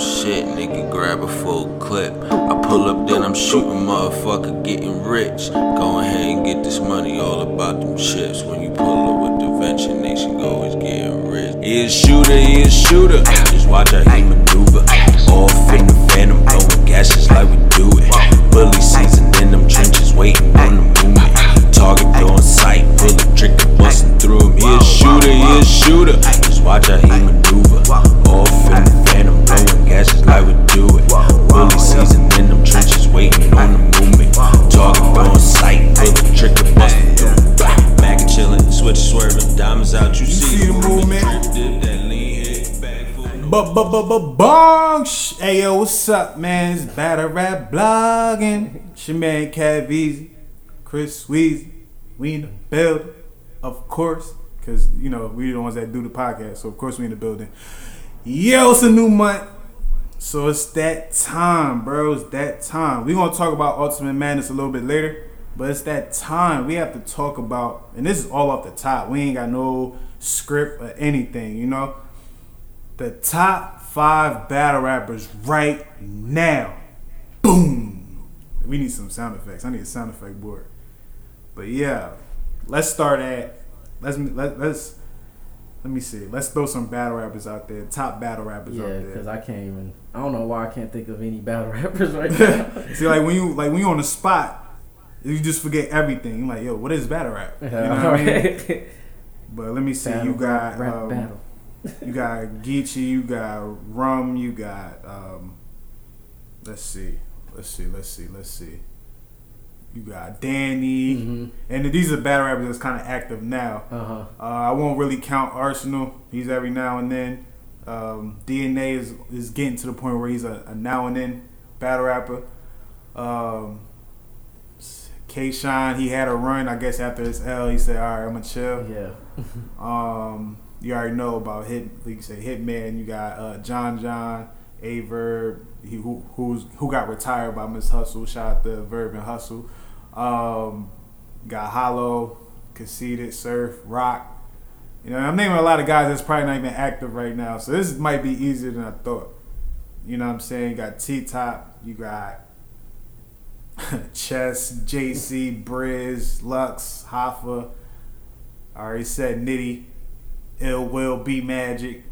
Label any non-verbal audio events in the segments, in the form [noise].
shit, nigga, grab a full clip. I pull up, then I'm shooting, motherfucker, getting rich. Go ahead and get this money, all about them chips. When you pull up with the venture, nation go always getting rich. He a shooter, he a shooter. Just watch how he maneuver. Off in the phantom, blowing gases like we do it. Bully season in them trenches, waiting on the movement. Target on sight, pull the trigger, busting through him. He a shooter, he a shooter. Just watch how he maneuver. Off in the phantom, blowing gases like we do it. Bully season in them trenches, waiting on the movement. Target on sight, pull the trigger, busting through him. Mac and chillin', switch swerving, diamonds out, you see see the movement? Dip, that lean hit, back foot. But but but but bong. sh- Hey yo, what's up, man? It's Battle Rap Blogging. It's your man KevEze, Chris Sweezy. We in the building, of course, cause you know we the ones that do the podcast, so of course we in the building. Yo, it's a new month, so it's that time, bro. It's that time. We gonna talk about Ultimate Madness a little bit later, but it's that time. We have to talk about, and this is all off the top. We ain't got no script or anything, you know the top five battle rappers right now. Boom. We need some sound effects. I need a sound effect board. But yeah, let's start at let's let, let's let me see. Let's throw some battle rappers out there. Top battle rappers Yeah, out because. I can't even. I don't know why I can't think of any battle [laughs] rappers right [laughs] now. see, like when you like when you on the spot, you just forget everything. You're like, yo, what is battle rap? You know what I mean? [laughs] But let me see. Battle you got rap um, battle. You got Geechee, you got Rum, you got um let's see. Let's see, let's see, let's see. You got Danny. Mhm. And these are battle rappers that's kinda active now. Uh huh. Uh, I won't really count Arsenal. He's every now and then. Um, DNA is, is getting to the point where he's a, a now and then battle rapper. Um, K Shine, he had a run, I guess, after his L. He said, All right, I'm going to chill. Yeah. [laughs] Um, you already know about Hit, like you say, Hitman. You got uh, John John, A Verb, he, who who's who got retired by Miss Hustle. Shout out to Verb and Hustle. Um, got Hollow, Conceited, Surf, Rock. You know, I'm naming a lot of guys that's probably not even active right now. So this might be easier than I thought. You know what I'm saying? You got T Top, you got Chess, JC, Briz, Lux, Hoffa. I already said Nitty, Ill Will, B Magic.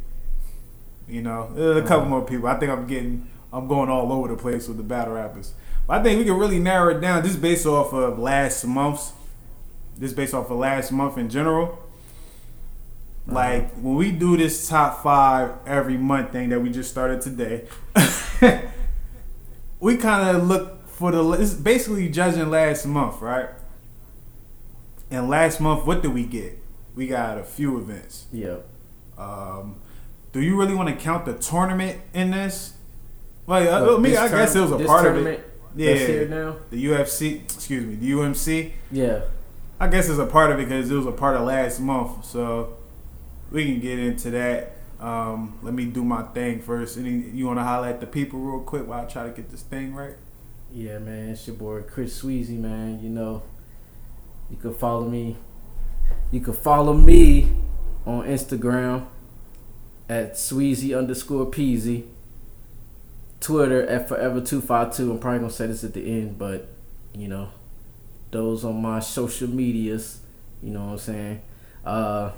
You know, a couple more people. I think I'm getting, I'm going all over the place with the battle rappers. I think we can really narrow it down. This is based off of last month's. This is based off of last month in general. Like when we do this top five every month thing that we just started today, [laughs] we kind of look for the. It's basically judging last month, right? And last month, what did we get? We got a few events. Yeah. Um, do you really want to count the tournament in this? Like, Well, me, I guess it was a part of tournament it. That's Yeah, here now. the UFC, excuse me, the UMC. Yeah. I guess it's a part of it because it was a part of last month. So we can get into that. Um, let me do my thing first. Any, you want to highlight the people real quick while I try to get this thing right? Yeah, man. It's your boy Chris Sweezy, man. You know, you can follow me. You can follow me on Instagram at Sweezy underscore Peezy. Twitter at Forever252. I'm probably to say this at the end, but, you know, those on my social medias. You know what I'm saying? Uh,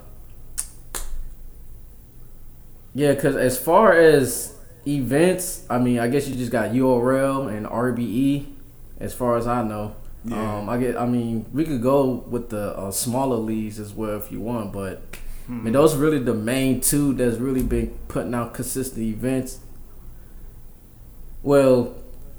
yeah, because as far as events, I mean, I guess you just got URL and RBE, as far as I know. Yeah. Um, I get. I mean, we could go with the uh, smaller leagues as well if you want, but I mean, those really the main two that's really been putting out consistent events. Well,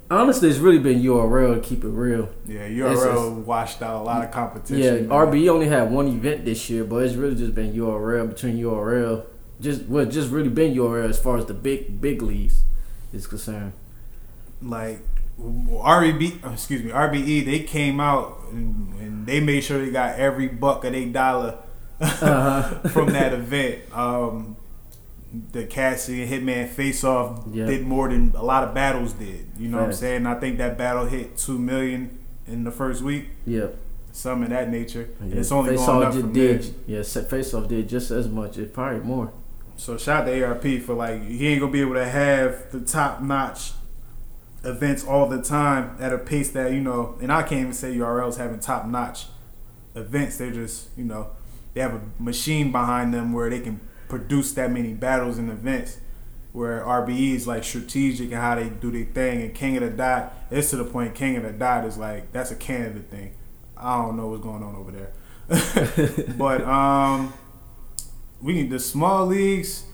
honestly, it's really been URL to keep it real. Yeah, It's- URL washed out a lot of competition. Yeah, man. RBE only had one event this year, but it's really just been URL between URL. Just well, just really been URL as far as the big big leagues is concerned. like RBE, excuse me, RBE, they came out and, and they made sure they got every buck of their dollar Uh-huh. [laughs] from that event. Um, the Cassie and Hitman face off Yeah. did more than a lot of battles did. You know what I'm saying? I think that battle hit two million in the first week, Yep. something of that nature. And Yeah. it's only Face going Off up from did. there. Yeah, Face Off did just as much, if probably more. So shout out to RBE for like he ain't gonna be able to have the top notch events all the time at a pace that you know. And I can't even say URL's having top notch events. They're just you know they have a machine behind them where they can produce that many battles and events. Where RBE is like strategic and how they do their thing, and King of the Dot, it's to the point King of the Dot is like that's a Canada thing. I don't know what's going on over there, [laughs] but um, we can the small leagues.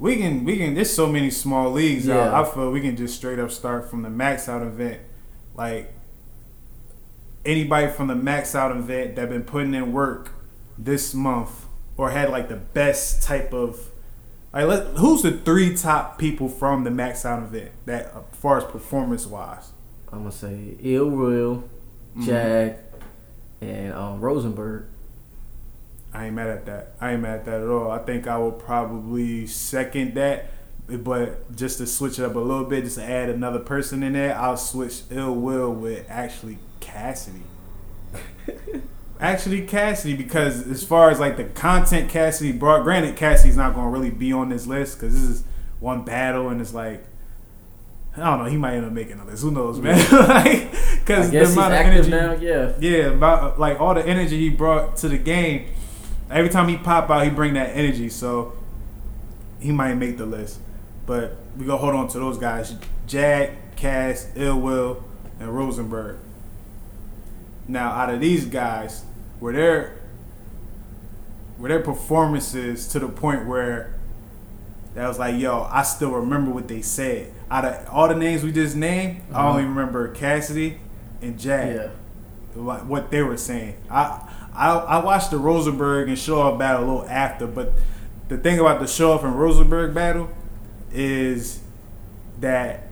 We can we can. There's so many small leagues out. Yeah. I feel we can just straight up start from the max out event, like anybody from the max out event that been putting in work this month or had like the best type of like let, who's the three top people from the max out event that uh, as far as performance wise I'm gonna say Ill Will, Mhm. And um, Rosenberg. I ain't mad at that. I ain't mad at that at all. I think I will probably second that. But just to switch it up a little bit, just to add another person in there, I'll switch Ill Will with actually Cassidy. [laughs] actually Cassidy, because as far as like the content Cassidy brought, granted Cassidy's not gonna really be on this list because this is one battle and it's like I don't know, he might end up making a list. Who knows, man? [laughs] like, because the amount of energy, now. Yeah. yeah, about like all the energy he brought to the game. Every time he pop out, he bring that energy. So he might make the list. But we gonna hold on to those guys: Jag, Cass, Ill Will, and Rosenberg. Now, out of these guys, were their were their performances to the point where that was like, yo, I still remember what they said. Out of all the names we just named, I Uh-huh. only remember Cassidy and Jag Yeah. like what they were saying. I I, I watched the Rosenberg and Off battle a little after, but the thing about the Show Off and Rosenberg battle is that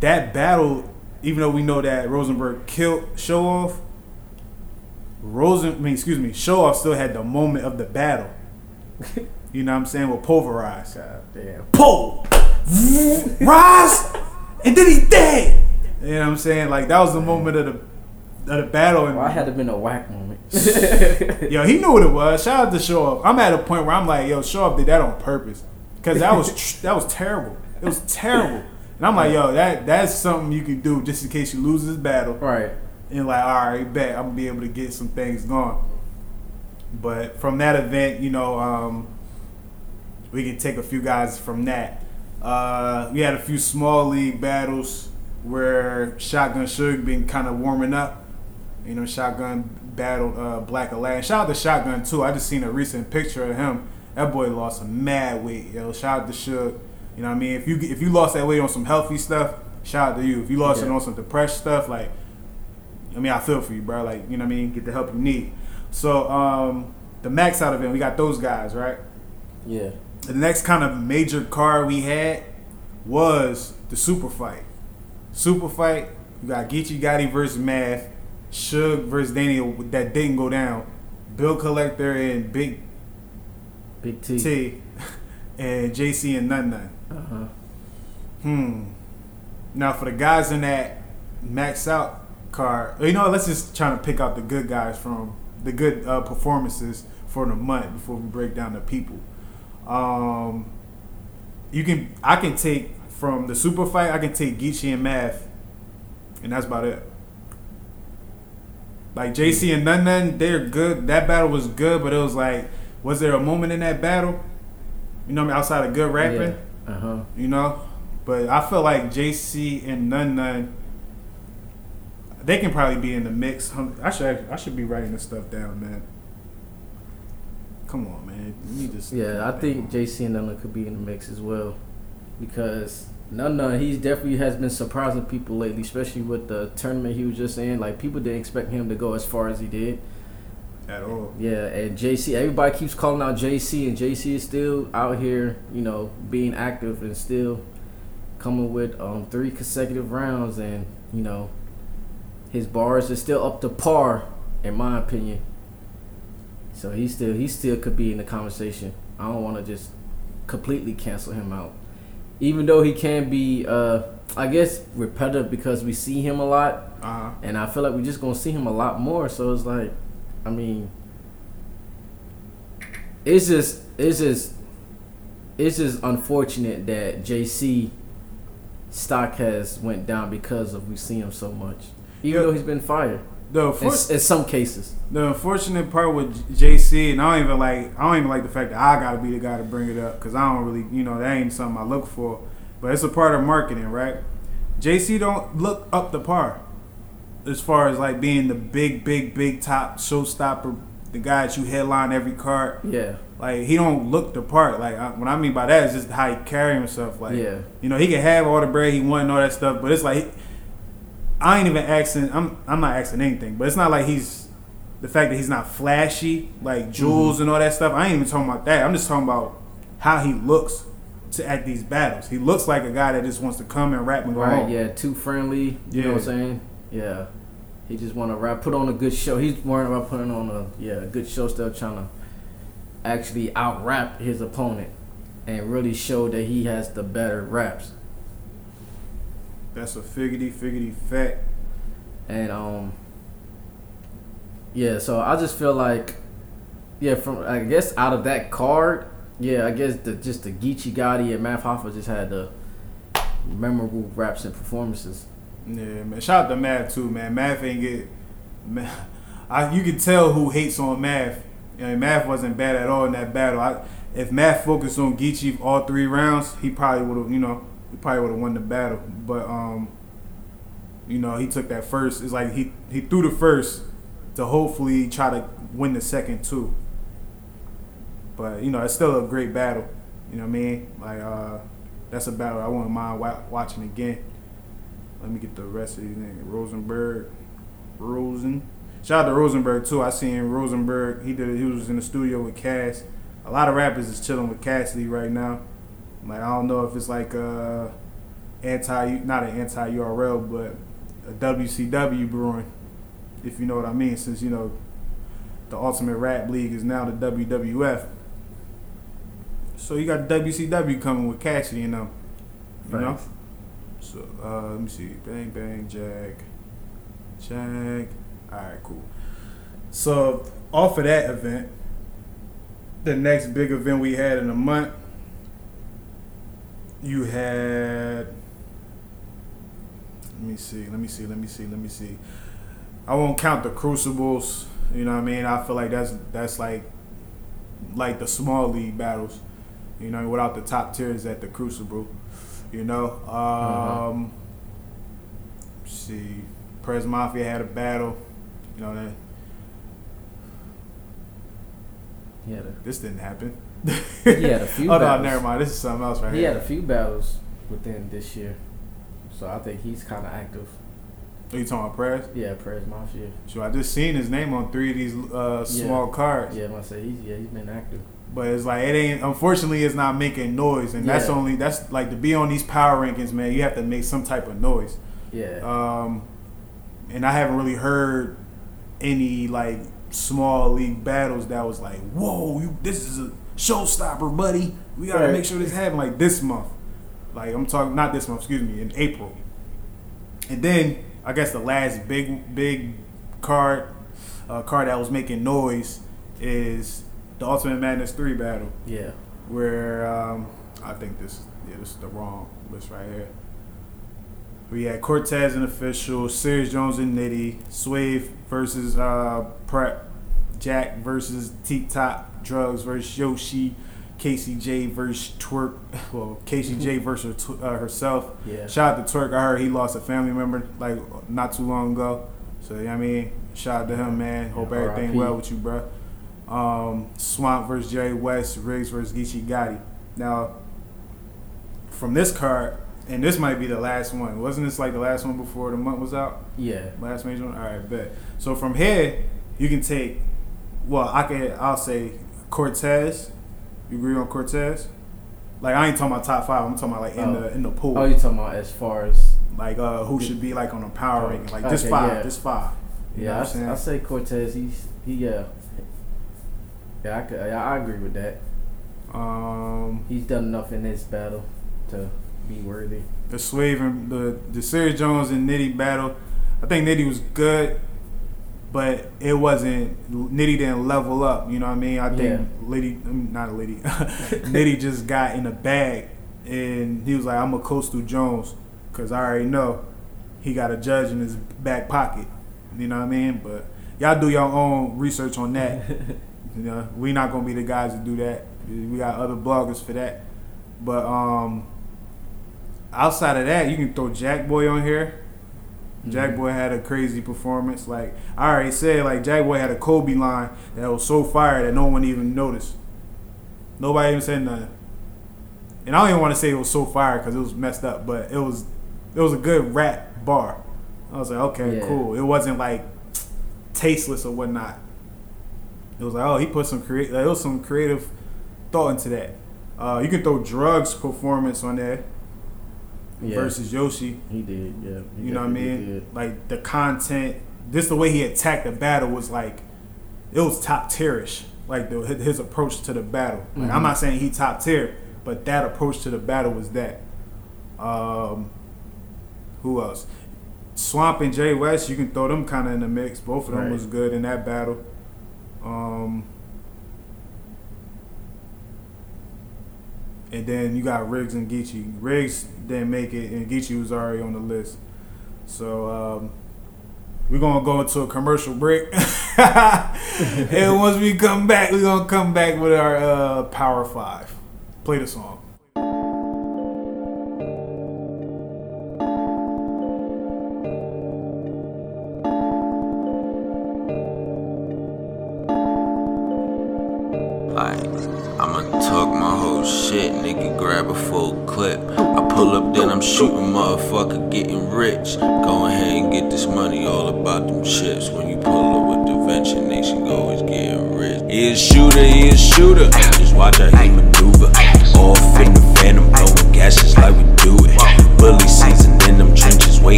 that battle, even though we know that Rosenberg killed Show Off, Rosen, I mean, excuse me, Show Off still had the moment of the battle. [laughs] you know what I'm saying? With Pulverize. God damn. Pull, rise, and then he dead. You know what I'm saying? Like that was the moment of the of the battle. And Well, I had to been a whack moment. [laughs] yo, he knew what it was. Shout out to Show. I'm at a point where I'm like, yo, Show did that on purpose because that was tr- that was terrible. It was terrible. And I'm like, yo, that that's something you can do just in case you lose this battle. right. And like, all right, bet I'm gonna be able to get some things going. But from that event, you know, um, we can take a few guys from that. Uh, we had a few small league battles where Shotgun Suge been kind of warming up. You know, Shotgun battled uh, Black Aladdin. Shout out to Shotgun too. I just seen a recent picture of him. That boy lost some mad weight. Yo, shout out to Suge. You know what I mean? If you if you lost that weight on some healthy stuff, shout out to you. If you lost it on some depressed stuff, like I mean, I feel for you, bro. Like, you know what I mean? Get the help you need. So, um, the max out event, we got those guys, right? Yeah. The next kind of major card we had was the super fight. Super fight, we got Geechee Gotti versus Math, Suge versus Daniel that didn't go down, Bill Collector and Big Big T. T, [laughs] and JC and Nun Nun. Uh huh. Hmm. Now for the guys in that max out you know, let's just try to pick out the good guys from the good uh, performances for the month before we break down the people. Um, you can, I can take from the super fight, I can take Geechee and Math, and that's about it. Like JC and Nun Nun, they're good. That battle was good, but it was like, was there a moment in that battle? You know I mean? Outside of good rapping Yeah. Uh huh. you know. But I feel like JC and Nun Nun, they can probably be in the mix. I should I should be writing this stuff down, man. Come on, man. You need to. Yeah, I think JC and Nunna could be in the mix as well, because Nunna he's definitely has been surprising people lately, especially with the tournament he was just in. Like people didn't expect him to go as far as he did. at all. Yeah, and JC, everybody keeps calling out JC, and JC is still out here, you know, being active and still coming with um, three consecutive rounds, and you know, his bars are still up to par, in my opinion. So he still he still could be in the conversation. I don't want to just completely cancel him out, even though he can be, uh, I guess, repetitive because we see him a lot Uh huh. and I feel like we're just gonna see him a lot more. So it's like, I mean, it's just it's just it's just unfortunate that JC stock has went down because of we see him so much, even though he's been fired The in, in some cases. the unfortunate part with JC, and I don't even like I don't even like the fact that I gotta be the guy to bring it up because I don't really you know that ain't something I look for, but it's a part of marketing, right? JC don't look up the par as far as like being the big, big, big top showstopper, the guy that you headline every card. Yeah, Like he don't look the part. Like I, what I mean by that is just how he carry himself. Like Yeah. you know, he can have all the bread he want and all that stuff, but it's like I ain't even asking. I'm I'm not asking anything, but it's not like he's the fact that he's not flashy like mm-hmm. jewels and all that stuff. I ain't even talking about that. I'm just talking about how he looks to at these battles. He looks like a guy that just wants to come and rap and go right. home. Yeah, too friendly. You know what I'm saying? Yeah, he just want to rap, put on a good show. He's worried about putting on a yeah a good show, still trying to actually out rap his opponent and really show that he has the better raps. That's a figgity figgity fact. And um yeah, so I just feel like yeah, from I guess out of that card, yeah, I guess the just the Geechee Gotti and Math Hoffa just had the memorable raps and performances. Yeah, man. Shout out to Math too, man. Math ain't get. Math, [laughs] I, you can tell who hates on Math. I mean, Math wasn't bad at all in that battle. I, if Math focused on Geechee all three rounds, he probably would have, you know, he probably would have won the battle. But um, you know, he took that first. It's like he he threw the first to hopefully try to win the second too. But you know, it's still a great battle. You know what I mean? Like uh, that's a battle I wouldn't mind wa- watching again. Let me get the rest of these niggas. Rosenberg, Rosen. Shout out to Rosenberg too. I seen Rosenberg. He did. He was in the studio with Cass. A lot of rappers is chilling with Cassidy right now. Like I don't know if it's like uh anti, not an anti URL, but a WCW brewing, if you know what I mean. Since you know the Ultimate Rap League is now the WWF. So you got WCW coming with Cassidy and them. You know. So uh, let me see. Bang bang Jack, Jack. All right, cool. So off of that event, the next big event we had in a month, you had. Let me see. Let me see. Let me see. Let me see. I won't count the crucibles. You know what I mean? I feel like that's that's like like the small league battles. You know, without the top tiers at the crucible. You know, um, let's see, Prez Mafia had a battle. You know that a this didn't happen. He had a few oh no, battles. never mind. This is something else right he here. had a few battles within this year. So I think he's kind of active. Are you talking about Prez? Yeah, Prez Mafia. So I just seen his name on three of these uh, small cards. Yeah, I say he's yeah he's been active. But it's like it ain't. Unfortunately, it's not making noise, and that's only that's like to be on these power rankings, man. You have to make some type of noise. Yeah. Um, and I haven't really heard any like small league battles that was like, whoa, you, this is a showstopper, buddy. We gotta Right. make sure this happen like this month. Like I'm talking, not this month, excuse me, in April. And then I guess the last big big card, uh, card that was making noise is the Ultimate Madness three battle yeah. where um, I think this yeah this is the wrong list right here. We had Cortez and official, Serius Jones and Nitty, Swave versus uh, Prep, Jack versus T Top, Drugs versus Yoshi, Casey J versus Twork. [laughs] Well, Casey J [laughs] versus her- uh, herself. Yeah. Shout out to Twork. I heard he lost a family member like not too long ago. So you know what I mean, shout out to him, man. Hope Yeah, everything well with you, bro. Um, Swamp versus Jerry West, Rigz versus Geechee Gotti. Now, from this card, and this might be the last one. Wasn't this like the last one before the month was out? Yeah. Last major one. All right, bet. So from here, you can take. Well, I can. I'll say Cortez. You agree on Cortez? Like I ain't talking about top five. I'm talking about like in Oh. the in the pool. Oh, you talking about as far as like uh, who should be like on a power Oh, ranking? Like this five, yeah. this five. You yeah? I, what I'm saying? I say Cortez. He's he yeah. Yeah, I could, yeah, I agree with that. Um, He's done enough in this battle to be worthy. the Swave and the the Serius Jones and Nitty battle. I think Nitty was good. But it wasn't. Nitty didn't level up. You know what I mean? I think Yeah. Liddy, not Liddy, [laughs] Nitty just got in a bag, and he was like, "I'm a Coastal Jones," because I already know he got a judge in his back pocket. You know what I mean? But y'all do your own research on that. [laughs] you know, we not gonna be the guys to do that. We got other bloggers for that. But um, outside of that, you can throw Jack Boy on here. Jack Boy had a crazy performance. Like I already said, like Jack Boy had a Kobe line that was so fire that no one even noticed. Nobody even said nothing. And I don't even want to say it was so fire because it was messed up, but it was it was a good rap bar. I was like, okay, Yeah. cool. It wasn't like tasteless or whatnot. It was like, oh, he put some create. Like, it was some creative thought into that. Uh, you can throw drugs performance on there Yeah, versus Yoshi. he did. Yeah, he You know what I mean? did. Like the content, just the way he attacked the battle was like, it was top tierish. Like the, his approach to the battle. Like I'm Mhm. not saying he top tier, but that approach to the battle was that. Um, who else? Swamp and Jay West, you can throw them kind of in the mix. Both of them Right. was good in that battle. Um, and then you got Rigz and Geechee. Rigz didn't make it, and Geechee was already on the list. So um, we're gonna go into a commercial break, [laughs] and once we come back, we're gonna come back with our uh, Power Five. Play the song.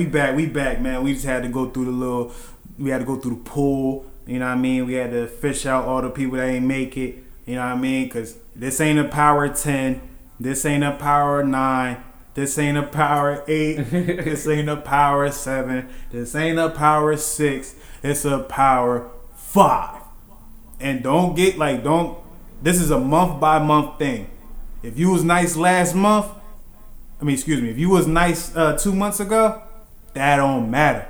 We back, we back, man. We just had to go through the little, we had to go through the pool. You know what I mean? We had to fish out all the people that ain't make it. You know what I mean? Cause this ain't a power ten, this ain't a power nine, this ain't a power eight, [laughs] this ain't a power seven, this ain't a power six. It's a power five. And don't get like don't. This is a month by month thing. If you was nice last month, I mean, excuse me, if you was nice uh, two months ago, that don't matter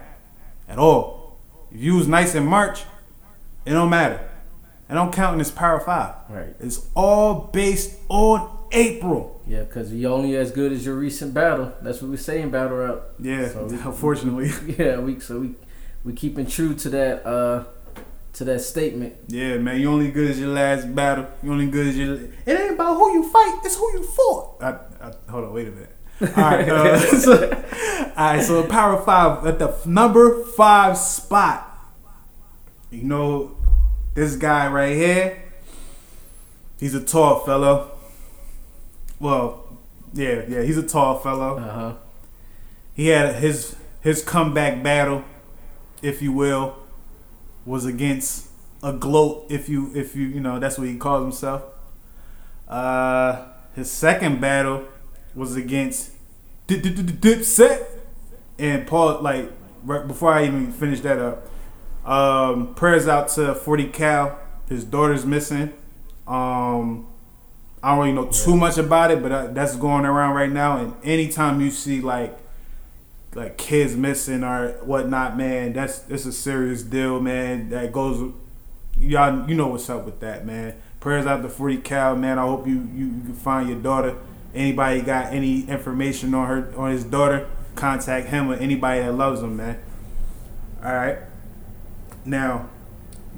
at all. If you was nice in March, it don't matter. It don't count in this Power Five. Right. It's all based on April. Yeah, because you only as good as your recent battle. That's what we say in battle rap. Yeah, So we- [laughs] unfortunately. [laughs] Yeah, we so we we keeping true to that uh to that statement. Yeah, man, you only good as your last battle. You only good as your. It ain't about who you fight. It's who you fought. I, I, hold on, wait a minute. All right, uh, [laughs] [laughs] so, all right. So Power Five at the number five spot. You know, this guy right here. He's a tall fellow. Well, yeah, yeah, he's a tall fellow Uh huh. he had his his comeback battle, if you will, was against a gloat, if you if you you know that's what he calls himself. Uh, his second battle was against Dip- Dip- Dip- Dipset, and Paul. Like right before I even finish that up, um, prayers out to Forty Cal. His daughter's missing. Um, I don't really know too much about it, but uh, that's going around right now. And anytime you see like like kids missing or whatnot, man, that's that's a serious deal, man. That goes, y'all, you know what's up with that, man. Prayers out to Forty Cal, man. I hope you, you you can find your daughter. Anybody got any information on her on his daughter? Contact him or anybody that loves him, man. All right. Now,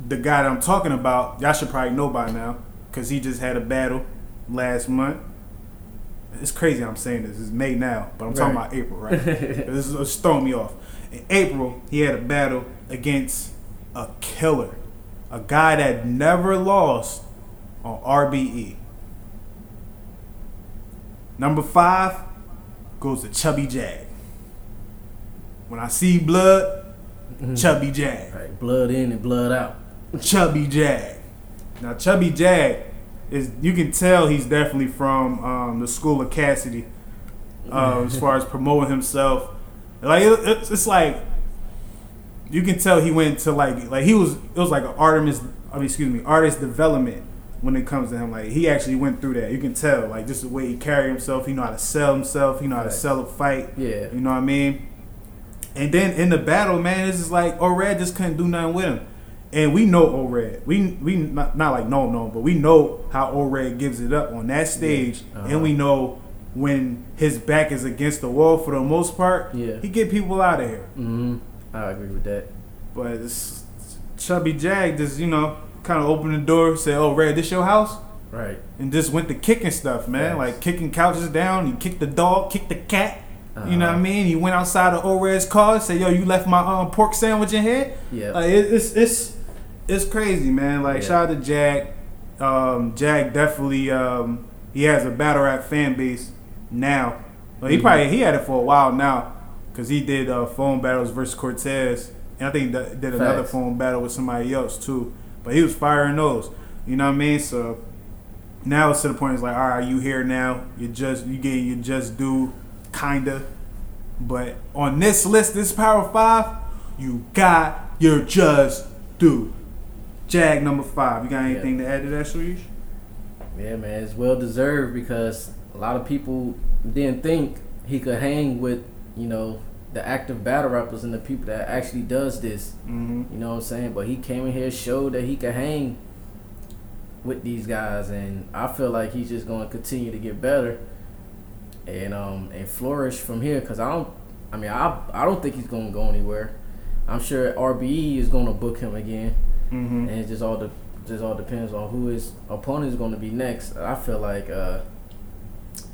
the guy that I'm talking about, y'all should probably know by now, cause he just had a battle last month. It's crazy I'm saying this. It's May now, but I'm talking about April, right? [laughs] this is throwing me off. In April, he had a battle against a killer, a guy that never lost on RBE. Number five goes to Chubby Jag. When I see blood, Chubby Jag. Right, blood in and blood out. Chubby Jag. Now Chubby Jag is you can tell he's definitely from um, the school of Cassidy uh, as far as promoting himself. Like it, it's, it's like you can tell he went to like like he was it was like an Artemis I mean excuse me artist development when it comes to him. Like he actually went through that. You can tell like just the way he carried himself. He know how to sell himself. He know how to sell a fight. Yeah. You know what I mean? And then in the battle, man, it's just like O'Red just couldn't do nothing with him. And we know O'Red. We we not, not like no no, but we know how O'Red gives it up on that stage, Uh-huh. and we know when his back is against the wall for the most part, Yeah. he get people out of here. Mm-hmm. I agree with that. But it's, Chubby Jag just you know kind of opened the door, said, "Oh, Red, this your house?" Right. and just went to kicking stuff, man. Like kicking couches down. He kicked the dog, kicked the cat. You know what I Uh-huh. mean? He went outside of O'Red's car, and said, "Yo, you left my um, pork sandwich in here." Yeah. Like it, it's it's it's crazy, man. Like Yeah. shout out to Jag. Um, Jag definitely um, he has a battle rap fan base now. Well, he Mhm. probably he had it for a while now because he did uh, phone battles versus Cortez, and I think that did another Facts. phone battle with somebody else too. But he was firing those. You know what I mean? So now it's to the point it's like, all right, you here now? You just you get you just do kinda. But on this list, this Power Five, you got your just do. Jag number five. You got anything to add to that, Shreesh? Yeah, man, it's well deserved because a lot of people didn't think he could hang with, you know, the active battle rappers and the people that actually does this. Mm-hmm. You know what I'm saying? But he came in here, showed that he could hang with these guys, and I feel like he's just going to continue to get better and um and flourish from here. Cause I don't, I mean, I I don't think he's going to go anywhere. I'm sure RBE is going to book him again, Mm-hmm. and it just all de- just all depends on who his opponent is going to be next. I feel like, uh,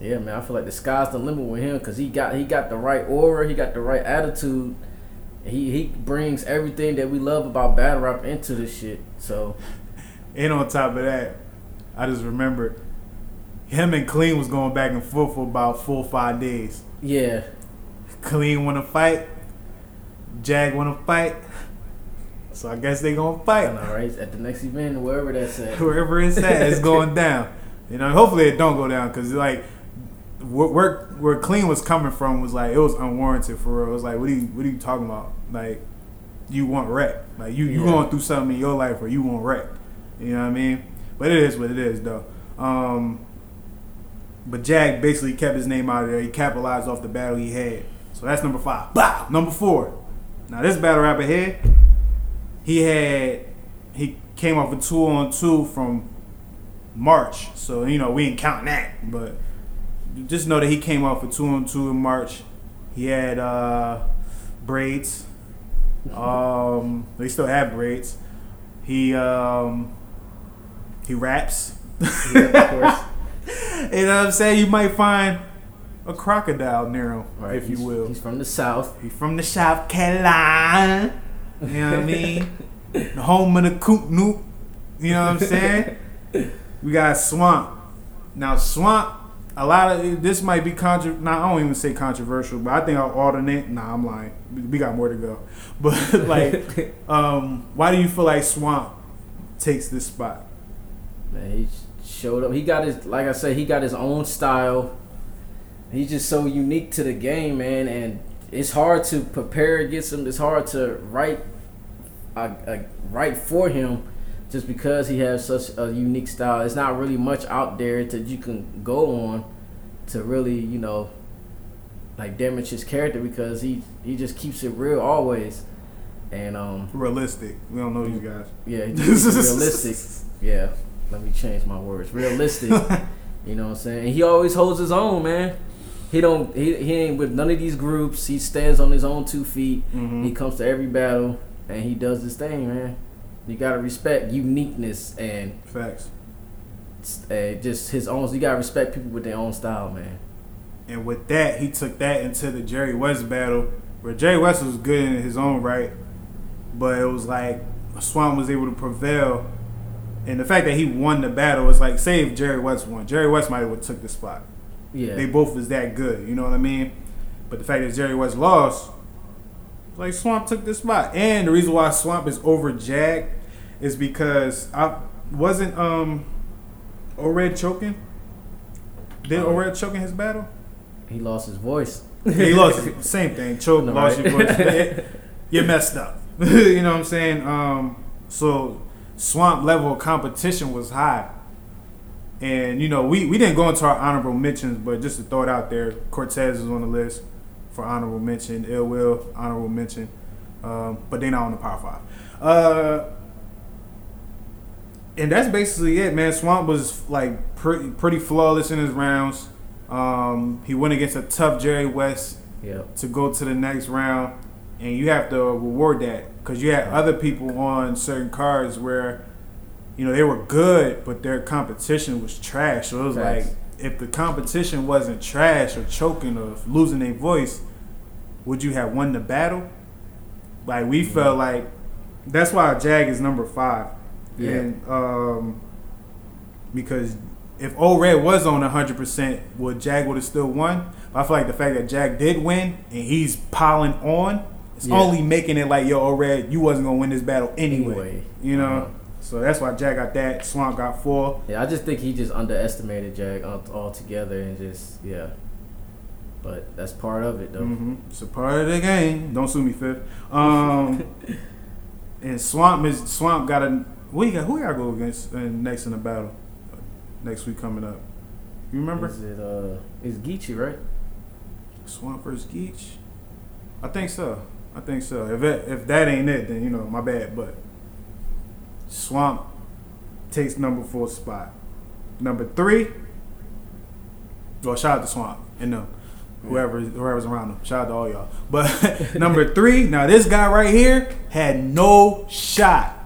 yeah, man, I feel like the sky's the limit with him because he got he got the right aura, he got the right attitude. He he brings everything that we love about battle rap into this shit. So And on top of that, I just remembered him and Clean was going back and forth for about four or five days. yeah, Clean want to fight. Jag want to fight. So I guess they gonna fight. know, right? At the next event, wherever that's at. [laughs] Wherever it's at, it's going [laughs] down. You know, hopefully it don't go down because like where, where Clean was coming from was like it was unwarranted for real. It was like what are you what are you talking about? Like you want wreck. Like you you Yeah. going through something in your life where you want wreck. You know what I mean? But it is what it is though. Um, but Jag basically kept his name out of there. He capitalized off the battle he had. So that's number five. Bow. Number four. Now this battle rapper here, he had he came off a two on two from March. So you know we ain't counting that, but just know that he came off a two on two in March. He had uh, braids. Um, they still have braids. He um, he raps. Yeah, of course. [laughs] You know what I'm saying? You might find a crocodile near him, Right, if you will. He's from the south. He's from the South Carolina. You know what I mean? The home of the Coop Noop. You know what I'm saying? [laughs] We got Swamp. Now Swamp, a lot of this might be contra. Nah, I don't even say controversial, but I think I'll alternate. Nah, I'm lying. We- got more to go. [laughs] But like, [laughs] um, why do you feel like Swamp takes this spot? Man, he showed up. He got his, like I said, he got his own style. He's just so unique to the game, man, and it's hard to prepare against him. It's hard to write, uh, uh, write for him, just because he has such a unique style. It's not really much out there that you can go on to really, you know, like damage his character because he he just keeps it real always, and um, Realistic. We don't know these guys. yeah, he [laughs] keeps it realistic. Yeah, let me change my words. Realistic. [laughs] you know what I'm saying? And he always holds his own, man. He don't. He, he ain't with none of these groups. He stands on his own two feet. Mhm. He comes to every battle and he does his thing, man. You gotta respect uniqueness and Facts. uh, just his own. You gotta respect people with their own style, man. And with that, he took that into the Jerry West battle, where Jerry West was good in his own right, but it was like Swamp was able to prevail. And the fact that he won the battle was like, say if Jerry West won, Jerry West might have took the spot. Yeah. They both was that good. You know what I mean? But the fact that Jerry West lost, like Swamp took this spot, and the reason why Swamp is over Jag is because I wasn't um O'Red choking. Did Oh. O'Red choking his battle? he lost his voice. he [laughs] lost it. same thing. Choke, No, lost right? your voice. [laughs] It- you messed up. [laughs] you know what I'm saying? Um, so Swamp level competition was high. And you know, we, we didn't go into our honorable mentions, but just to throw it out there, Cortez is on the list for honorable mention. Ill Will honorable mention, um, but they're not on the Power Five. Uh, and that's basically it, man. Swamp was like pretty pretty flawless in his rounds. Um, he went against a tough Jerry West Yep. to go to the next round, and you have to reward that because you had other people on certain cards where, you know, they were good, but their competition was trash. So it was like if the competition wasn't trash or choking or losing their voice, would you have won the battle? Like we felt like that's why Jag is number five, Yeah. and um, because if O'Red was on hundred percent, would Jag would have still won? I feel like the fact that Jag did win and he's piling on, it's Yeah. only making it like yo, O'Red, you wasn't gonna win this battle anyway. Anyway. You know, Uh-huh. so that's why Jag got that. Swamp got four. Yeah, I just think he just underestimated Jag all- altogether and just yeah. But that's part of it though. hmm It's a part of the game. Don't sue me, fifth. Um, [laughs] and Swamp is Swamp got a. You got? Who y'all go against uh, next in the battle? Next week coming up. You remember? Is it uh? It's Geechee, right? Swamp versus Geach? I think so. I think so. If it, if that ain't it, then you know my bad. But Swamp takes number four spot. Number three. Well, shout out to Swamp and them, whoever whoever's around them. Shout out to all y'all. But [laughs] number three. Now this guy right here had no shot.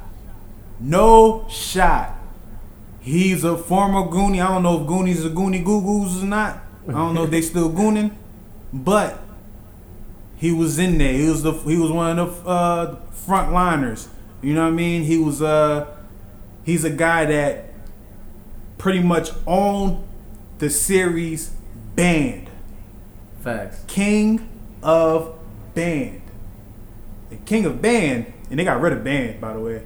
No shot. He's a former Goonie. I don't know if Goonies are Goonie Goo Goos or not. I don't know if they still gooning, but he was in there. He was the he was one of the uh, front liners. You know what I mean? He was uh he's a guy that pretty much owned the series band. Facts. King of Band. The King of Band, and they got rid of Band, by the way.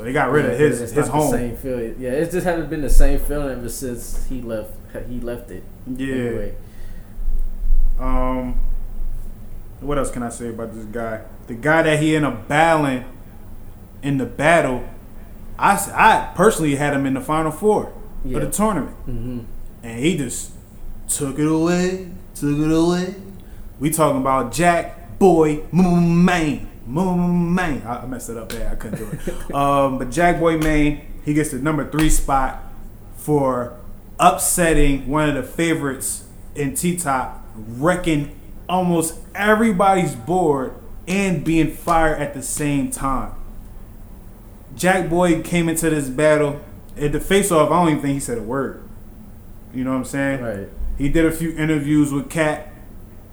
So they got rid Yeah, of his it's his home. same feeling. Yeah, it just hasn't been the same feeling ever since he left. He left it. Yeah. Anyway, Um, what else can I say about this guy? The guy that he ended up battling in the battle, I, I personally had him in the final four Yeah. of the tournament, hmm and he just took it away, took it away. We talking about Jack Boy Maine, Maine. I I messed it up there. I couldn't do it. um, but Jack Boy Maine, he gets the number three spot for upsetting one of the favorites in T Top, wrecking almost everybody's board and being fired at the same time. Jack Boy came into this battle at the face off. I don't even think he said a word. You know what I'm saying? right. He did a few interviews with Cap.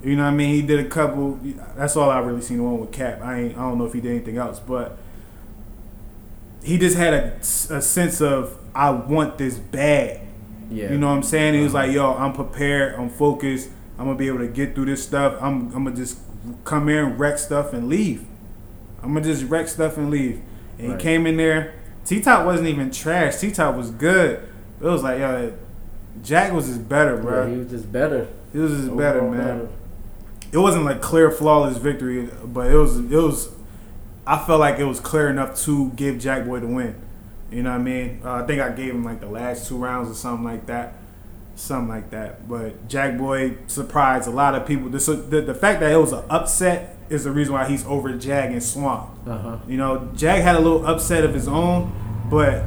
You know what I mean? He did a couple. That's all I really seen one with Cap. I ain't. I don't know if he did anything else, but he just had a, a sense of I want this bad. Yeah. You know what I'm saying? He was uh-huh. like, "Yo, I'm prepared. I'm focused. I'm gonna be able to get through this stuff. I'm, I'm gonna just come here and wreck stuff and leave. I'm gonna just wreck stuff and leave." And Right. he came in there. T Top wasn't even trash. T Top was good. It was like, yo, Jack was just better, bro. Yeah, he was just better. He was just better, Overall man. It wasn't like clear, flawless victory, but it was. It was. I felt like it was clear enough to give Jack Boy the win. You know what I mean? Uh, I think I gave him like the last two rounds or something like that, something like that. But Jack Boy surprised a lot of people. The the, the fact that it was an upset is the reason why he's over Jag and Swamp. Uh huh. You know, Jag had a little upset of his own, but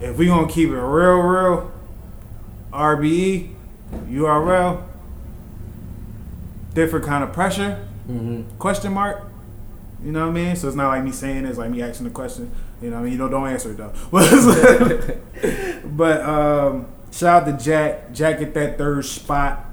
if we gonna keep it real, real, RBE, URL, different kind of pressure, hmm question mark. You know what I mean? So it's not like me saying it, it's like me asking the question. You know what I mean? You know, don't answer it though. [laughs] [laughs] but um, shout out to Jack. Jack at that third spot,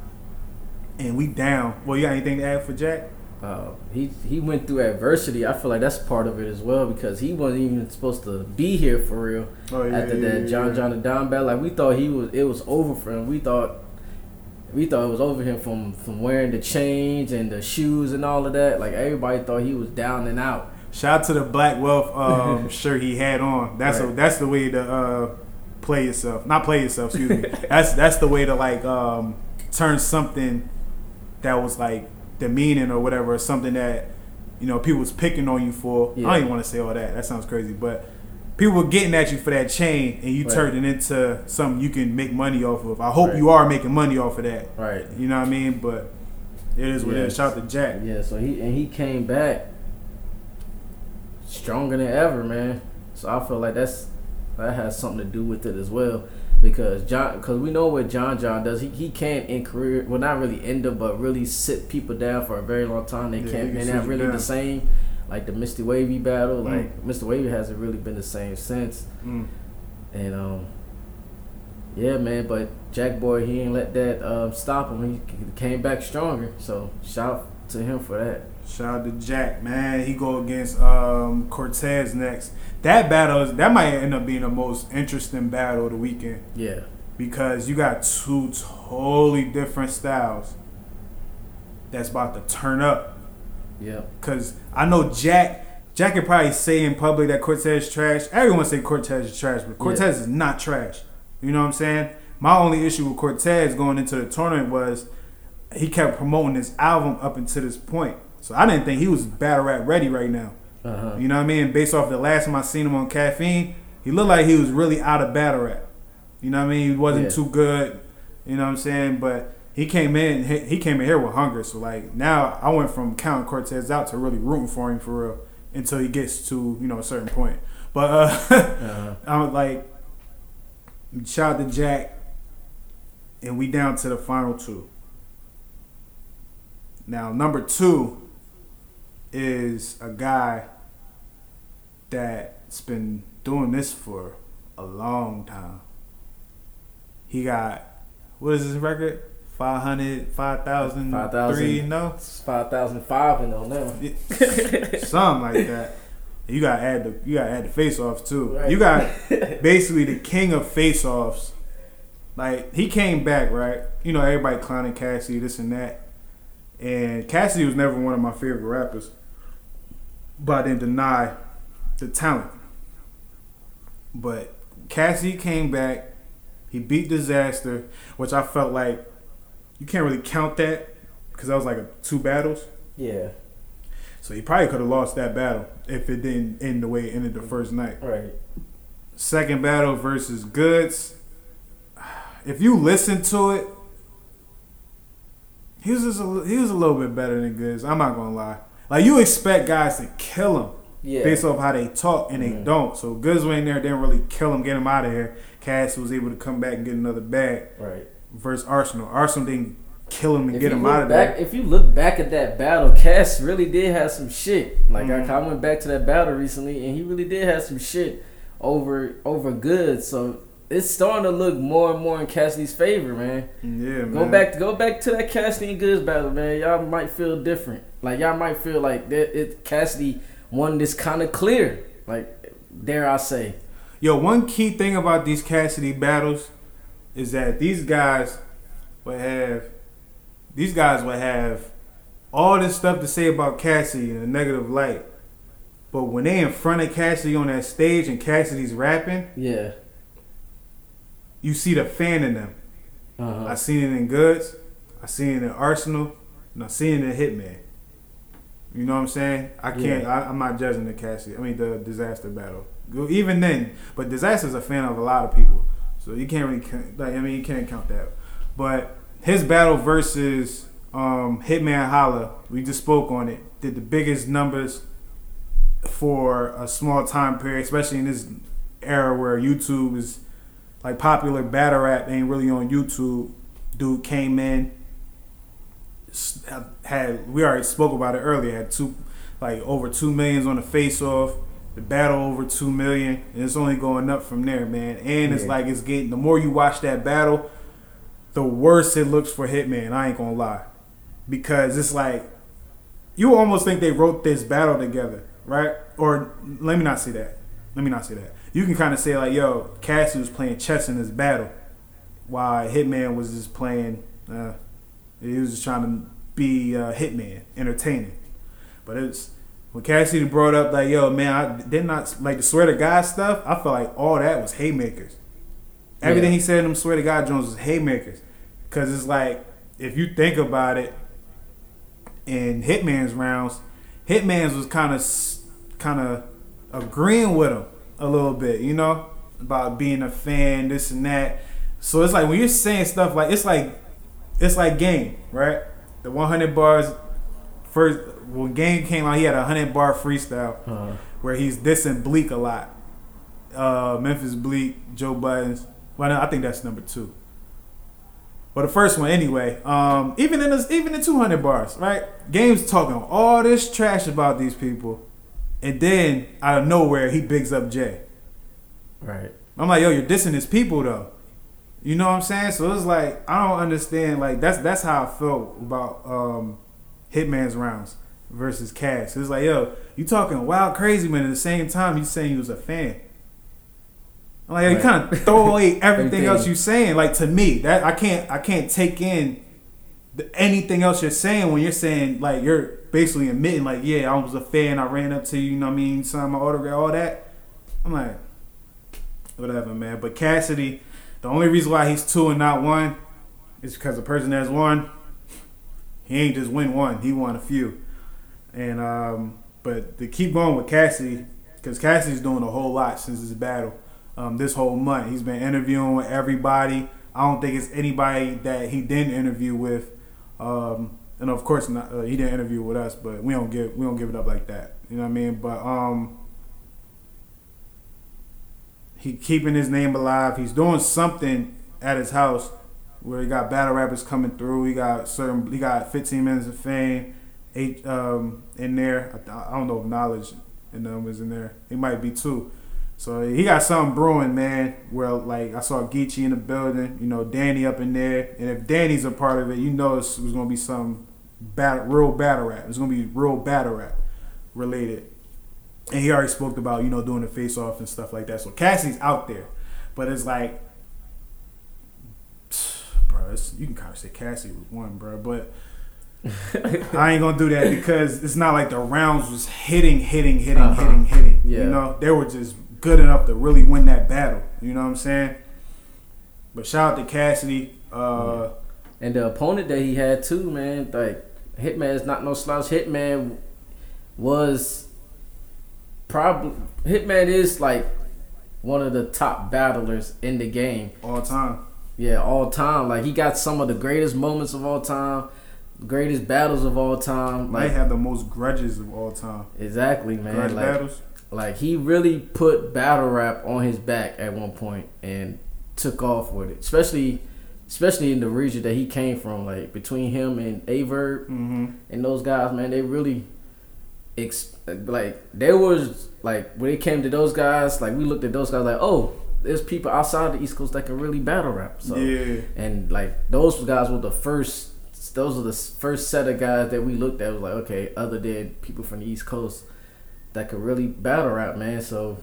and we down. Well, you got anything to add for Jack? Uh, he he went through adversity. I feel like that's part of it as well because he wasn't even supposed to be here for real Oh, yeah, after yeah, that yeah, John. John Da Don battle. Like we thought he was, it was over for him. We thought we thought it was over him from from wearing the chains and the shoes and all of that. Like everybody thought he was down and out. Shout out to the Black Wealth um, [laughs] shirt he had on. That's a, that's the way to uh, play yourself. Not play yourself. Excuse me. [laughs] that's that's the way to like um, turn something that was like demeaning or whatever, or something that you know people was picking on you for. I don't even want to say all that. That sounds crazy, but people were getting at you for that chain, and you Right. turned it into something you can make money off of. I hope Right. you are making money off of that. Right. You know what I mean? But it is what it is. Shout out to Jag. Yeah. So he and he came back stronger than ever, man. So I feel like that's that has something to do with it as well. Because John, because we know what John John does, he, he can't in career, well not really end up, but really sit people down for a very long time. They Yeah, can't, he can they're not really down. the same. Like the Misty Wavy battle, Mm. like Mr. Wavy hasn't really been the same since. Mm. And um, yeah, man. But Jack Boy, he ain't let that um, stop him. He came back stronger. So shout out to him for that. Shout out to Jag, man. He go against um, Cortez next. That battle is that might end up being the most interesting battle of the weekend Yeah, because you got two totally different styles that's about to turn up. Yeah, Cause I know Jag. Jag could probably say in public that Cortez is trash. Everyone say Cortez is trash, but Cortez is not trash. You know what I'm saying? My only issue with Cortez going into the tournament was he kept promoting his album up until this point. So I didn't think he was battle rap ready right now. uh huh. You know what I mean? Based off the last time I seen him on caffeine, he looked like he was really out of battle rap. You know what I mean? He wasn't Yeah. too good. You know what I'm saying? But he came in. He came in here with hunger. So like now, I went from counting Cortez out to really rooting for him for real until he gets to you know a certain point. But uh, Uh-huh. I was like, shout out to Jag, and we down to the final two. Now number two is a guy that's been doing this for a long time. He got what is his record? 500, 5,000, 5,000. three, no? It's five thousand five and oh on now. [laughs] Something like that. You gotta add the you gotta add the face offs too. Right. You got [laughs] basically the king of face offs. Like he came back, right? You know, everybody clowning Cassidy, this and that. And Cassidy was never one of my favorite rappers. But I didn't deny the talent. But Cassidy came back, he beat Disaster, which I felt like you can't really count that because that was like a, two battles. Yeah, So he probably could have lost that battle if it didn't end the way it ended the first night. right. Second battle versus Goodz. If you listen to it, he was just a, he was a little bit better than Goodz. I'm not gonna lie. Like you expect guys to kill him Yeah, based off how they talk, and they Mhm. don't. So Goodz went in there, didn't really kill him, get him out of here. Cass was able to come back and get another bag right. Versus Arsenal. Arsenal didn't kill him and If get him out of back, there. if you look back at that battle, Cass really did have some shit. Like Mhm. I, I went back to that battle recently, and he really did have some shit over over good. So it's starting to look more and more in Cassidy's favor, man. Yeah, man. Go back, go back to that Cassidy and Goodz battle, man. Y'all might feel different. Like y'all might feel like that. It Cassidy won this kind of clear. Like dare I say? Yo, one key thing about these Cassidy battles is that these guys would have these guys would have all this stuff to say about Cassidy in a negative light. But when they in front of Cassidy on that stage and Cassidy's rapping, Yeah. you see the fan in them. Uh-huh. I seen it in Goodz, I seen it in Arsenal, and I seen it in Hitman. You know what I'm saying? I can't. Yeah. I, I'm not judging the Cassidy. I mean the disaster battle. Even then, but disaster's a fan of a lot of people, so you can't really count- like. I mean, you can't count that. But his battle versus um, Hitman Holla, we just spoke on it. Did the biggest numbers for a small time period, especially in this era where YouTube is like popular battle rap ain't really on YouTube. Dude came in, had we already spoke about it earlier. Had two, like over two millions on the face off. The battle over two million, and it's only going up from there, man. And it's like it's getting. The more you watch that battle, the worse it looks for Hitman. I ain't gonna lie, because it's like you almost think they wrote this battle together, right? Or let me not say that. Let me not say that. You can kind of say like, yo, Cassie was playing chess in this battle, while Hitman was just playing Uh, he was just trying to be uh, hitman, entertaining. But it's when Cassidy brought up like, "Yo, man, I did not like the swear to God stuff." I felt like all that was haymakers. Everything Yeah. he said in them swear to God Jones was haymakers, because it's like if you think about it, in Hitman's rounds, Hitman's was kind of kind of agreeing with him a little bit, you know, about being a fan, this and that. So it's like when you're saying stuff like it's like it's like game, right? The 100 bars first when game came out, he had a 100 bar freestyle Uh, where he's dissing Bleek a lot. Uh, Memphis Bleek, Joe Buttons. Well, no, I think that's number two. But the first one, anyway. Um, even in the, even the 200 bars, right? Game's talking all this trash about these people, and then out of nowhere, he bigs up Jay. right. I'm like, yo, you're dissing his people though. You know what I'm saying? So it's like I don't understand. Like that's that's how I felt about um, Hitman's rounds versus Cass. It's like, yo, you talking wild crazy, man. At the same time, you saying you was a fan. I'm like, yo, you kind of throw [laughs] away everything else Everything. you saying. Like to me, that I can't I can't take in the, anything else you're saying when you're saying like you're basically admitting like, yeah, I was a fan. I ran up to you. You know what I mean? Signed my autograph, all that. I'm like, whatever, man. But Cassidy, the only reason why he's two and not one is because the person that's won, he ain't just win one. He won a few. And um, but to keep going with Cassidy, because Cassidy's doing a whole lot since his battle. Um, this whole month, he's been interviewing with everybody. I don't think it's anybody that he didn't interview with. Um, and of course, not, uh, he didn't interview with us, but we don't give we don't give it up like that. You know what I mean? But um, he keeping his name alive. He's doing something at his house where he got battle rappers coming through. He got certain. He got 15 minutes of fame, eight um, in there. I, I don't know if knowledge and them was in there. It might be two. So he got something brewing, man. Where like I saw Geechee in the building. You know, Danny up in there. And if Danny's a part of it, you know it's, it's gonna be some battle, real battle rap. It's gonna be real battle rap related. And he already spoke about you know doing the face off and stuff like that. So Cassie's out there, but it's like, bro, you can kind of say Cassie was one, bro, but. I ain't gonna do that because it's not like the rounds was hitting, hitting, hitting, Uh-huh. hitting, hitting. Yeah. You know, they were just good enough to really win that battle. You know what I'm saying? But shout out to Cassidy. Uh, And the opponent that he had too, man, like Hitman is not no slouch. Hitman was probably Hitman is like one of the top battlers in the game. all time. Yeah, all time. Like he got some of the greatest moments of all time, greatest battles of all time. Might Like have the most grudges of all time. exactly, man. Grudge like, battles. like he really put battle rap on his back at one point and took off with it. Especially especially in the region that he came from. Like between him and Aye Verb Mm-hmm. and those guys, man, they really ex- like there was like when it came to those guys, like we looked at those guys like, oh, there's people outside the East Coast that can really battle rap. So yeah. and like those guys were the first. Those are the first set of guys that we looked at. Was like, okay, other than people from the East Coast that could really battle rap, man. So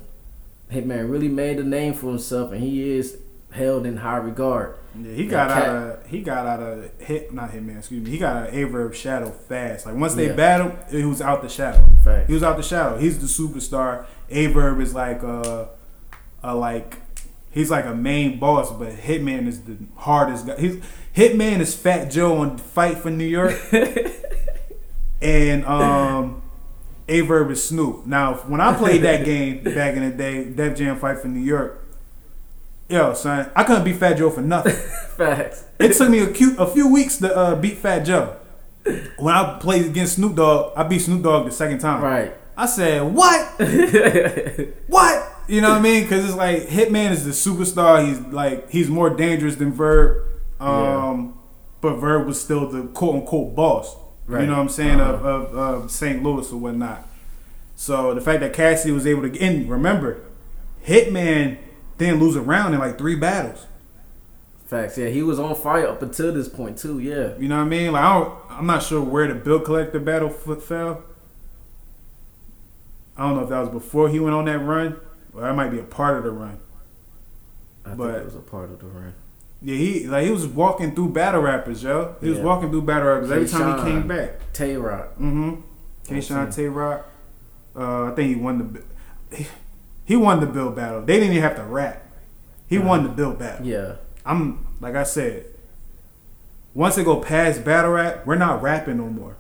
Hitman really made a name for himself, and he is held in high regard. Yeah, he got Cat- out of he got out of hit not hitman, excuse me. He got out of Aye Verb shadow fast. Like once they Yeah. battled, he was out the shadow. Fact. He was out the shadow. He's the superstar. Aye Verb is like a, a like he's like a main boss, but Hitman is the hardest guy. He's Hitman is Fat Joe on Fight for New York, [laughs] and um, Aye Verb is Snoop. Now, when I played that [laughs] game back in the day, Def Jam Fight for New York, yo son, I couldn't beat Fat Joe for nothing. [laughs] Facts. It took me a, cute, a few weeks to uh, beat Fat Joe. When I played against Snoop Dogg, I beat Snoop Dogg the second time. Right. I said, "What? [laughs] what?" You know what I mean? Because it's like Hitman is the superstar. He's like he's more dangerous than Verb, um, but Verb was still the quote unquote boss. Right. You know what I'm saying of, Uh-huh. of, of St. Louis or whatnot. So the fact that Cassidy was able to and remember, Hitman didn't lose a round in like three battles. Facts. Yeah, he was on fire up until this point too. Yeah. You know what I mean? Like I don't, I'm not sure where the bill collector battle fell. I don't know if that was before he went on that run, or that might be a part of the run. I But- think it was a part of the run. Yeah, he like he was walking through battle rappers, yo. He was walking through battle rappers every time he came back. Tay Roc. Mm-hmm. K. Sean Okay. Tay Roc. Uh, I think he won the. He, he won the Bill battle. They didn't even have to rap. He won the Bill battle. Yeah. I'm like I said. Once it go past battle rap, we're not rapping no more.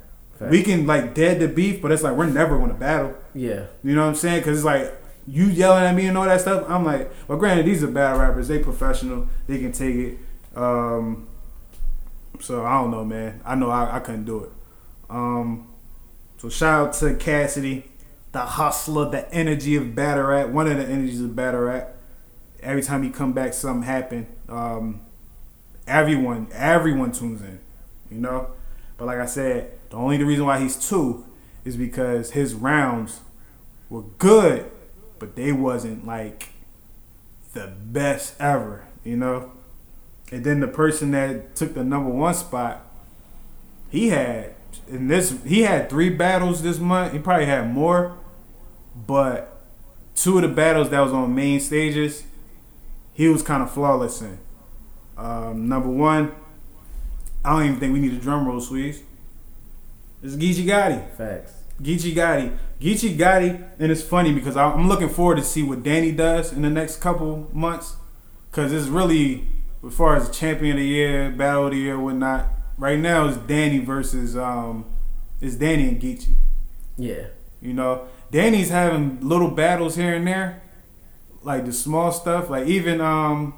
We can like dead the beef, but it's like we're never gonna battle. Yeah. You know what I'm saying? Because it's like you yelling at me and all that stuff. I'm like, well, granted, these are battle rappers. They professional. They can take it. Um, so I don't know, man. I know I, I couldn't do it. Um, so shout out to Cassidy, the hustler, the energy of battle rap. One of the energies of battle rap. Every time he come back, something happen. Um, everyone, everyone tunes in. You know. But like I said, the only the reason why he's two is because his rounds were good, but they wasn't like the best ever, you know. And then the person that took the number one spot, he had in this he had three battles this month. He probably had more, but two of the battles that was on main stages, he was kind of flawless in. Um, number one, I don't even think we need a drum roll, Sweets. It's Geechee Gotti. Facts. Geechee Gotti. Geechee Gotti, and it's funny because I- I'm looking forward to see what Danny does in the next couple months. Because it's really, as far as champion of the year, battle of the year, whatnot, right now it's Danny versus, um, it's Danny and Geechee. Yeah. You know, Danny's having little battles here and there, like the small stuff, like even um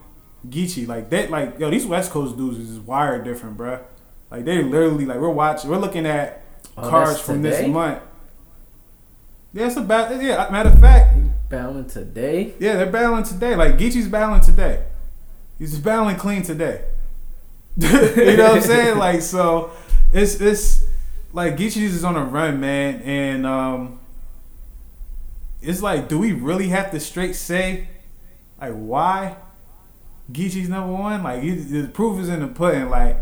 Geechee, like that, like yo, these West Coast dudes is wired different, bruh. Like they literally like we're watching, we're looking at Oh, cards from this month. Yeah, it's about yeah. Matter of fact, Battling today. yeah, they're battling today. Like Geechee's battling today. He's just battling clean today. [laughs] you know what I'm saying? Like so, it's it's like Geechee's is on a run, man, and um, it's like, do we really have to straight say, like, why Geechee's number one? Like, the proof is in the pudding. Like,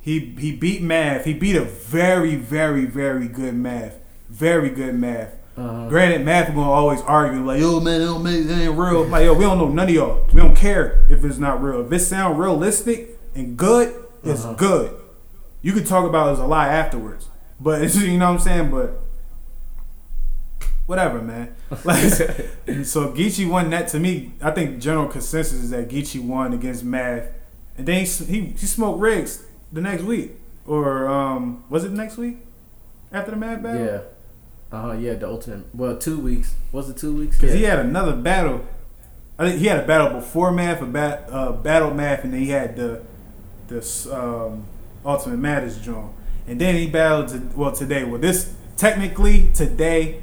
he he beat Math. He beat a very very very good Math. Very good Math. Uh, Granted, math gonna always argue like, "Yo, man, it don't make it ain't real." [laughs] Like, yo, we don't know none of y'all. We don't care if it's not real. If it sound realistic and good, it's Uh-huh. good. You could talk about it as a lie afterwards, but it's, [laughs] you know what I'm saying. But whatever, man. [laughs] Like, so Geechee won that. To me, I think general consensus is that Geechee won against Math, and then he he, he smoked Rigz the next week, or um, was it next week after the Math battle? yeah. Uh huh. Yeah. The ultimate. Well, two weeks. Was it two weeks? Because Yeah. he had another battle. I think he had a battle before Math, a bat, uh, battle Math, and then he had the this um, Ultimate Madness joint. And then he battled to, well today. Well, this technically today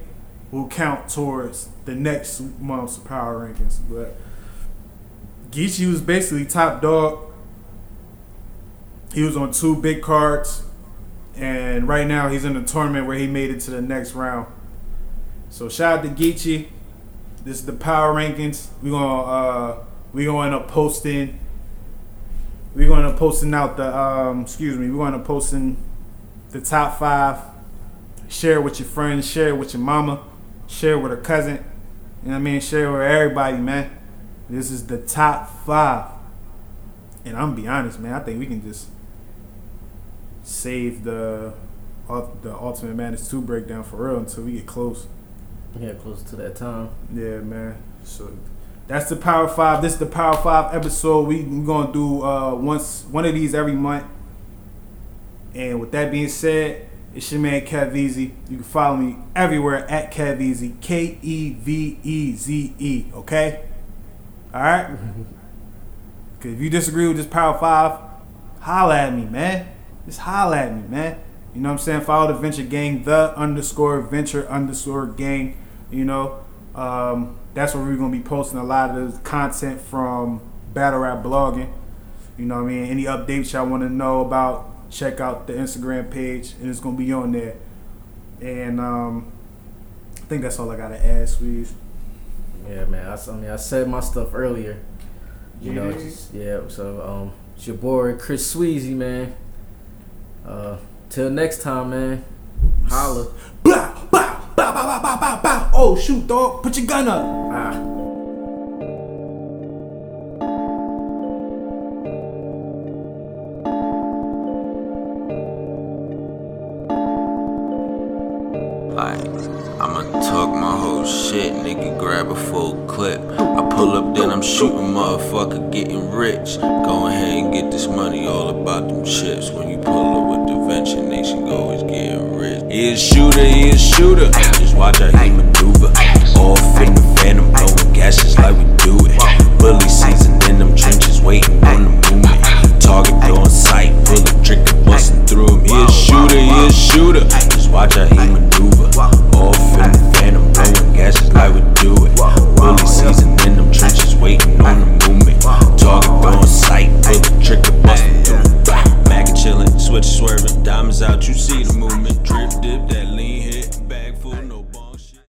will count towards the next month's power rankings. But Geechee was basically top dog. He was on two big cards, and right now he's in a tournament where he made it to the next round. So shout out to Geechee. This is the power rankings. We're gonna uh we're gonna end up posting we're gonna end up posting out the um excuse me, we're gonna posting the top five. Share it with your friends, share it with your mama, share with her cousin. You know what I mean? Share with everybody, man. This is the top five. And I'm gonna be honest, man, I think we can just save the the Ultimate Madness 2 breakdown for real until we get close. Yeah. Close to that time. Yeah, man. So that's the Power Five. This is the Power Five episode. We we gonna do uh once one of these every month. And with that being said, it's your man KevEze. You can follow me everywhere at KevEze. K E V E Z E. Okay. All right. [laughs] Cause if you disagree with this Power Five, holla at me, man. Just holla at me, man. You know what I'm saying? Follow the Venture Gang, the underscore Venture underscore Gang. You know, um, that's where we're gonna be posting a lot of the content from Battle Rap blogging. You know what I mean? Any updates y'all want to know about, check out the Instagram page, and it's gonna be on there. And um, I think that's all I gotta add, Sweeze. Yeah, man. I, I mean, I said my stuff earlier. You know, Yeah. just, yeah. So, um, it's your boy Chris Sweezy, man. Uh, till next time, man. Holla. Bow, bow, bow, bow, bow, bow, bow, bow. Oh shoot, dog! Put your gun up. Ah. motherfucker getting rich. Go ahead and get this money, all about them chips. When you pull up with the venture, nation go always getting rich. He a shooter, he a shooter. Just watch how he maneuver. Off in the phantom, blowing gases like we do it. Bully season in them trenches, waiting on the movement. Target on sight, bullet trigger busting through him. He a shooter, he a shooter. Just watch how he maneuver. Off in the phantom, blowing gases like we do